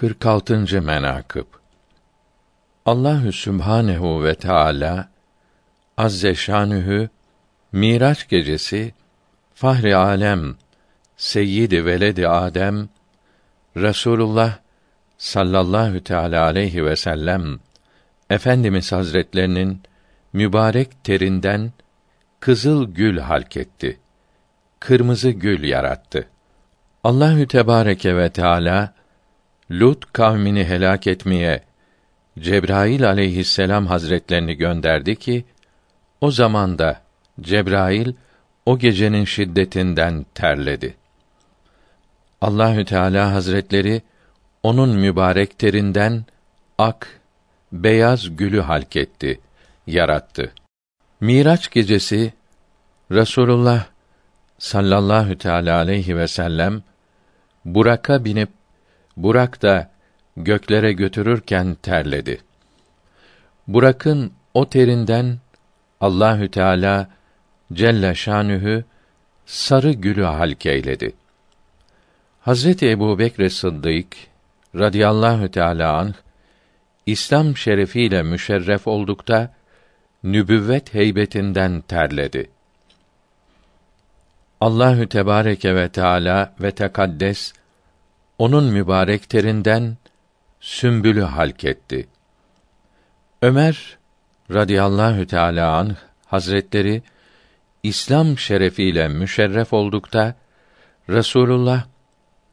46. menakıb Allahü Sübhanehu ve Teala azze şanühü Miraç gecesi Fahri Alem Seyyidi Veledi Adem Resulullah sallallahu teala aleyhi ve sellem Efendimiz Hazretlerinin mübarek terinden kızıl gül halketti. Kırmızı gül yarattı. Allahü Tebareke ve Teala Lut kavmini helak etmeye Cebrail aleyhisselam hazretlerini gönderdi ki o zamanda Cebrail o gecenin şiddetinden terledi. Allahü Teala Hazretleri onun mübarek terinden ak, beyaz gülü halketti, yarattı. Miraç gecesi Resulullah sallallahu teala aleyhi ve sellem Burak'a binip Burak da göklere götürürken terledi. Burak'ın o terinden Allahü Teala Celle Şanühü sarı gülü halkeyledi. Hazreti Ebu Bekr Sıddık radıyallahu teâlâ anh, İslam şerefiyle müşerref oldukta, nübüvvet heybetinden terledi. Allahü Tebareke ve Teala ve tekaddes onun mübarek terinden sümbülü halketti. Ömer radıyallahu teala anh hazretleri İslam şerefiyle müşerref oldukta Resulullah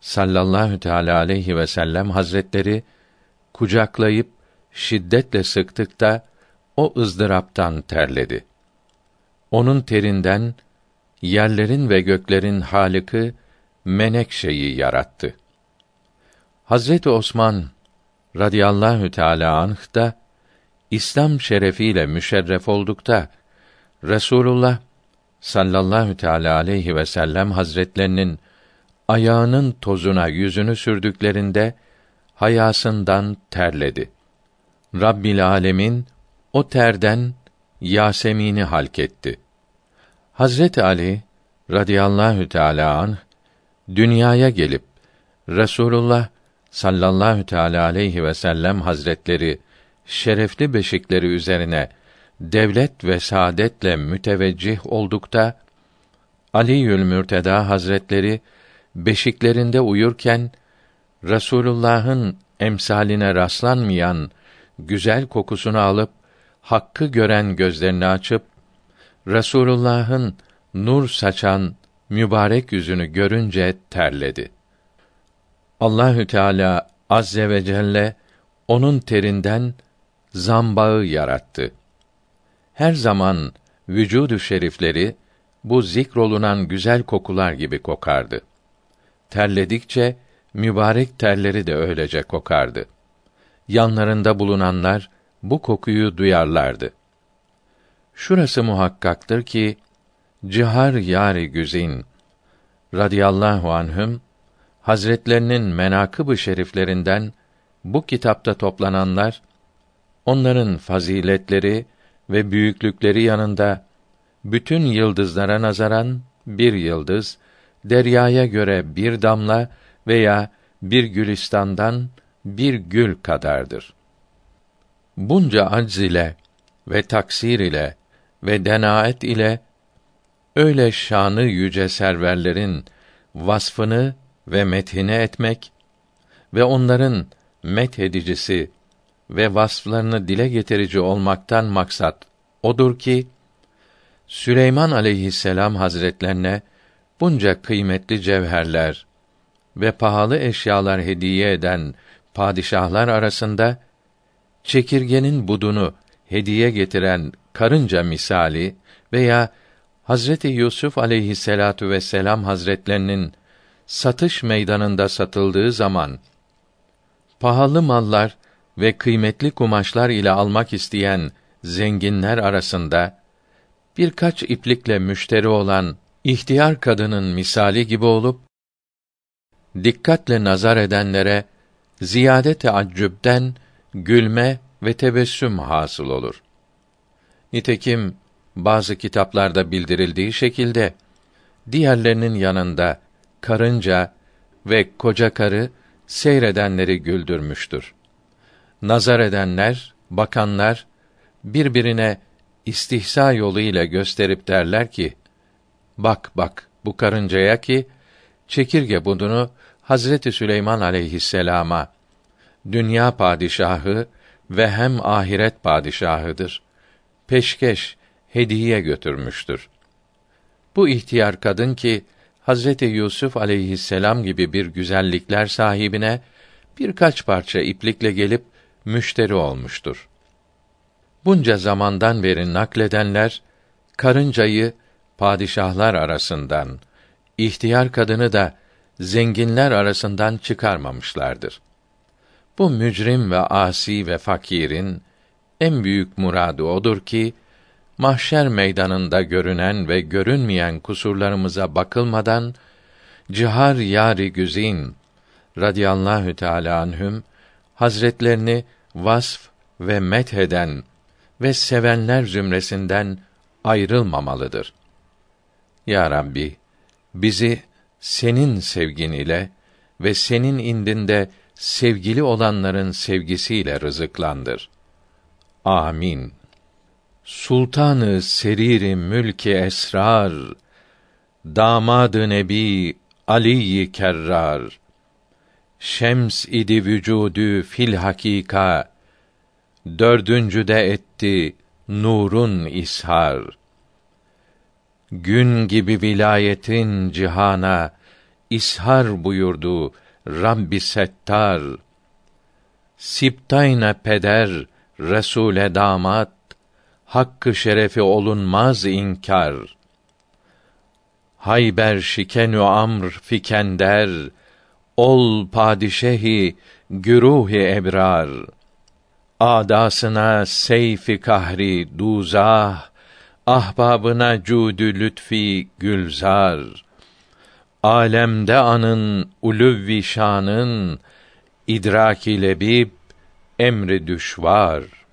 sallallahu teala aleyhi ve sellem hazretleri kucaklayıp şiddetle sıktıkta o ızdıraptan terledi. Onun terinden yerlerin ve göklerin halıkı menekşeyi yarattı. Hazreti Osman radıyallahu teala anh da İslam şerefiyle müşerref oldukta Resulullah sallallahu teala aleyhi ve sellem hazretlerinin ayağının tozuna yüzünü sürdüklerinde hayasından terledi. Rabbil alemin o terden Yasemin'i halketti. Hazreti Ali radıyallahu teala anh dünyaya gelip Resulullah sallallahu teala aleyhi ve sellem hazretleri şerefli beşikleri üzerine devlet ve saadetle müteveccih oldukta Aliül Mürteda Hazretleri beşiklerinde uyurken Resulullah'ın emsaline rastlanmayan güzel kokusunu alıp hakkı gören gözlerini açıp Resulullah'ın nur saçan mübarek yüzünü görünce terledi. Allahü Teala azze ve celle onun terinden zambağı yarattı. Her zaman vücudu şerifleri bu zikrolunan güzel kokular gibi kokardı. Terledikçe mübarek terleri de öylece kokardı. Yanlarında bulunanlar bu kokuyu duyarlardı. Şurası muhakkaktır ki Cihar Yari Güzin radıyallahu anhüm Hazretlerinin menakıb-ı şeriflerinden bu kitapta toplananlar onların faziletleri ve büyüklükleri yanında bütün yıldızlara nazaran bir yıldız, deryaya göre bir damla veya bir gülistandan bir gül kadardır. Bunca acz ile ve taksir ile ve denaet ile öyle şanı yüce serverlerin vasfını ve methine etmek ve onların methedicisi ve vasflarını dile getirici olmaktan maksat odur ki Süleyman aleyhisselam hazretlerine bunca kıymetli cevherler ve pahalı eşyalar hediye eden padişahlar arasında çekirgenin budunu hediye getiren karınca misali veya Hazreti Yusuf aleyhisselatu vesselam hazretlerinin satış meydanında satıldığı zaman pahalı mallar ve kıymetli kumaşlar ile almak isteyen zenginler arasında birkaç iplikle müşteri olan ihtiyar kadının misali gibi olup dikkatle nazar edenlere ziyade teaccüpten gülme ve tebessüm hasıl olur. Nitekim bazı kitaplarda bildirildiği şekilde diğerlerinin yanında karınca ve koca karı seyredenleri güldürmüştür. Nazar edenler, bakanlar birbirine istihza yoluyla gösterip derler ki: Bak bak bu karıncaya ki çekirge budunu Hazreti Süleyman aleyhisselama dünya padişahı ve hem ahiret padişahıdır. Peşkeş hediye götürmüştür. Bu ihtiyar kadın ki Hazreti Yusuf aleyhisselam gibi bir güzellikler sahibine birkaç parça iplikle gelip müşteri olmuştur. Bunca zamandan beri nakledenler karıncayı padişahlar arasından, ihtiyar kadını da zenginler arasından çıkarmamışlardır. Bu mücrim ve asi ve fakirin en büyük muradı odur ki mahşer meydanında görünen ve görünmeyen kusurlarımıza bakılmadan cihar yari güzin radıyallahu teala anhüm hazretlerini vasf ve metheden ve sevenler zümresinden ayrılmamalıdır. Ya Rabbi, bizi senin sevgin ile ve senin indinde sevgili olanların sevgisiyle rızıklandır. Amin. Sultanı seriri mülki esrar, damadı nebi Ali Kerrar, şems idi vücudu fil hakika, dördüncü de etti nurun ishar. Gün gibi vilayetin cihana ishar buyurdu Rabbi Settar. Siptayna peder Resule damat hakkı şerefi olunmaz inkar. Hayber şikenü amr fikender ol padişehi güruhi ebrar. Adasına seyfi kahri duzah, ahbabına cudü lütfi gülzar. Alemde anın uluvvi şanın idrak ile bib emri düşvar.